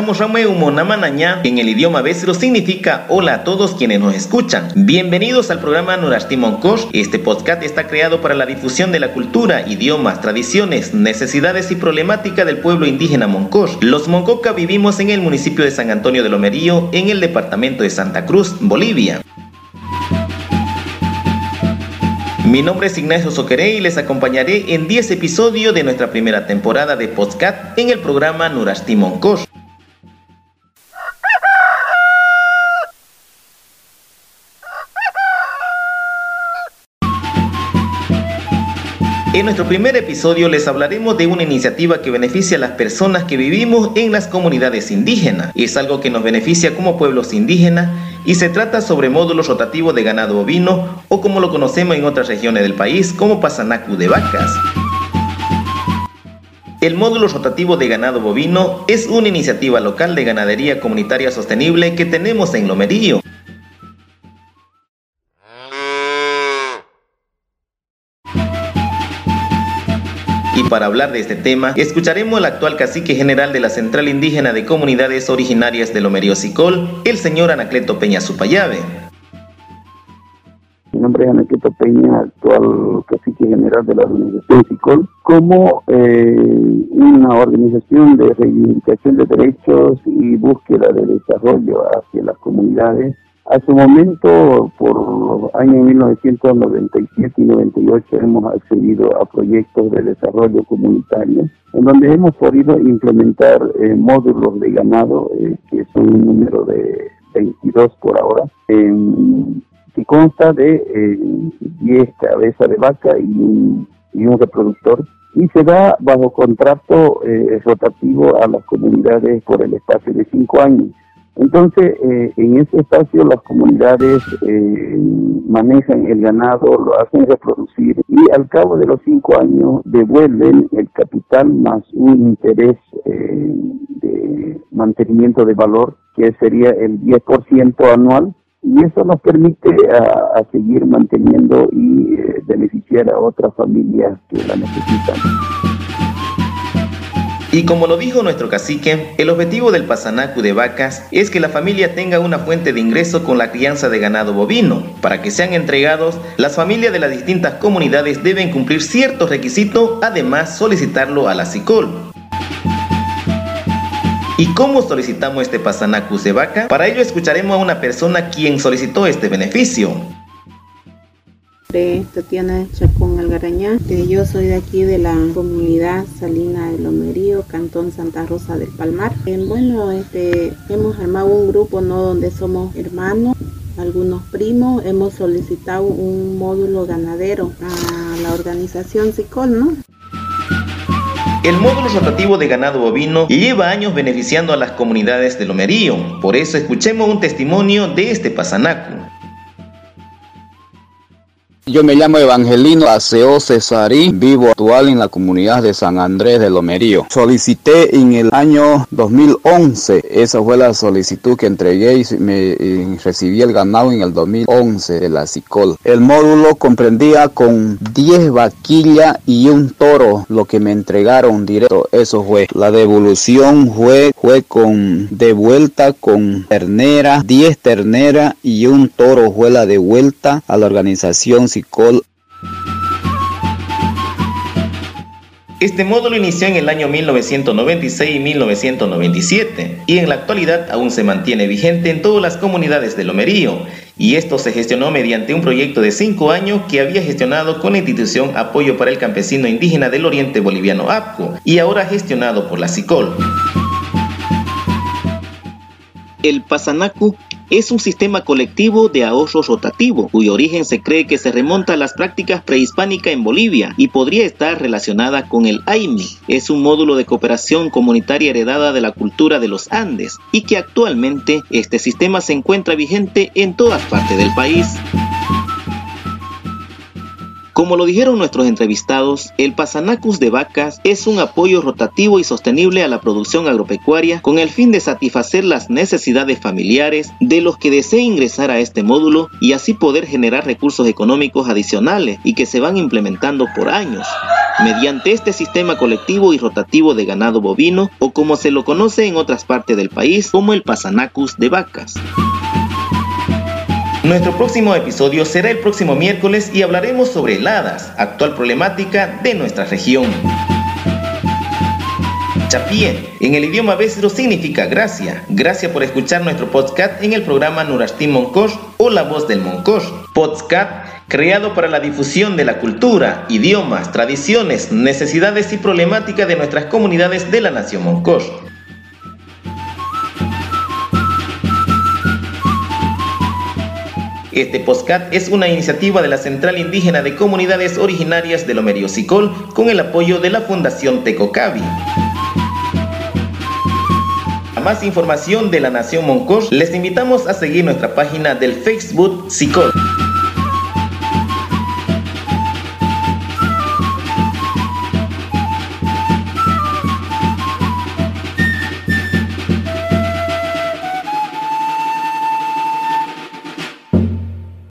Umonamanaña en el idioma Besero significa hola a todos quienes nos escuchan. Bienvenidos al programa Nurashti Monkosh. Este podcast está creado para la difusión de la cultura, idiomas, tradiciones, necesidades y problemática del pueblo indígena Monkosh. Los Moncoca vivimos en el municipio de San Antonio de Lomerío, en el departamento de Santa Cruz, Bolivia. Mi nombre es Ignacio Soqueré y les acompañaré en 10 episodios de nuestra primera temporada de podcast en el programa Nurashti Monkosh. En nuestro primer episodio les hablaremos de una iniciativa que beneficia a las personas que vivimos en las comunidades indígenas. Es algo que nos beneficia como pueblos indígenas y se trata sobre módulos rotativos de ganado bovino o como lo conocemos en otras regiones del país como pasanacu de vacas. El módulo rotativo de ganado bovino es una iniciativa local de ganadería comunitaria sostenible que tenemos en Lomerío. Para hablar de este tema, escucharemos al actual cacique general de la Central Indígena de Comunidades Originarias de Lomerío Sicol, el señor Anacleto Peña Supayave. Mi nombre es Anacleto Peña, actual cacique general de la organización SICOL, como eh, una organización de reivindicación de derechos y búsqueda de desarrollo hacia las comunidades a su momento, por los años 1997 y 98, hemos accedido a proyectos de desarrollo comunitario, en donde hemos podido implementar eh, módulos de ganado, eh, que son un número de 22 por ahora, que consta de 10 eh, cabezas de vaca y un, reproductor y se da bajo contrato rotativo a las comunidades por el espacio de 5 años. Entonces, eh, en ese espacio las comunidades eh, manejan el ganado, lo hacen reproducir y al cabo de los cinco años devuelven el capital más un interés eh, de mantenimiento de valor, que sería el 10% anual, y eso nos permite a seguir manteniendo y beneficiar a otras familias que la necesitan. Y como lo dijo nuestro cacique, el objetivo del pasanacu de vacas es que la familia tenga una fuente de ingreso con la crianza de ganado bovino. Para que sean entregados, las familias de las distintas comunidades deben cumplir ciertos requisitos, además solicitarlo a la SICOL. ¿Y cómo solicitamos este pasanacu de vaca? Para ello escucharemos a una persona quien solicitó este beneficio Tatiana Chacón Algarañá. yo soy de aquí de la comunidad Salina de Lomerío, Cantón Santa Rosa del Palmar. Eh, bueno, este, hemos armado un grupo ¿no? donde somos hermanos, algunos primos. Hemos solicitado un módulo ganadero a la organización SICOL, ¿no? El módulo rotativo de ganado bovino lleva años beneficiando a las comunidades de Lomerío. Por eso escuchemos un testimonio de este pasanaco. Yo me llamo Evangelino Aseo Cesarí, vivo actual en la comunidad de San Andrés de Lomerío. Solicité en el año 2011, esa fue la solicitud que entregué y me recibí el ganado en el 2011 de la SICOL. El módulo comprendía con 10 vaquillas y un toro, lo que me entregaron directo, eso fue. La devolución fue, fue con de vuelta con ternera, 10 terneras y un toro fue la de vuelta a la organización este módulo inició en el año 1996 y 1997 y en la actualidad aún se mantiene vigente en todas las comunidades de Lomerío y esto se gestionó mediante un proyecto de cinco años que había gestionado con la institución Apoyo para el Campesino Indígena del Oriente Boliviano APCO y ahora gestionado por la SICOL. El Pasanacu es un sistema colectivo de ahorro rotativo, cuyo origen se cree que se remonta a las prácticas prehispánicas en Bolivia y podría estar relacionada con el AIMI. Es un módulo de cooperación comunitaria heredada de la cultura de los Andes y que actualmente este sistema se encuentra vigente en todas partes del país. Como lo dijeron nuestros entrevistados, el Pasanacus de vacas es un apoyo rotativo y sostenible a la producción agropecuaria con el fin de satisfacer las necesidades familiares de los que deseen ingresar a este módulo y así poder generar recursos económicos adicionales y que se van implementando por años. mediante este sistema colectivo y rotativo de ganado bovino o como se lo conoce en otras partes del país como el Pasanacus de vacas. Nuestro próximo episodio será el próximo miércoles y hablaremos sobre heladas, actual problemática de nuestra región. Chapien, en el idioma Besro significa gracia. Gracias por escuchar nuestro podcast en el programa Nurastim Monkosh o La Voz del Monkosh. Podcast creado para la difusión de la cultura, idiomas, tradiciones, necesidades y problemáticas de nuestras comunidades de la nación Monkosh. Este podcast es una iniciativa de la Central Indígena de Comunidades Originarias de Lomerio Sicol con el apoyo de la Fundación Tecocavi más información de la Nación Moncosh, les invitamos a seguir nuestra página del Facebook SICOL.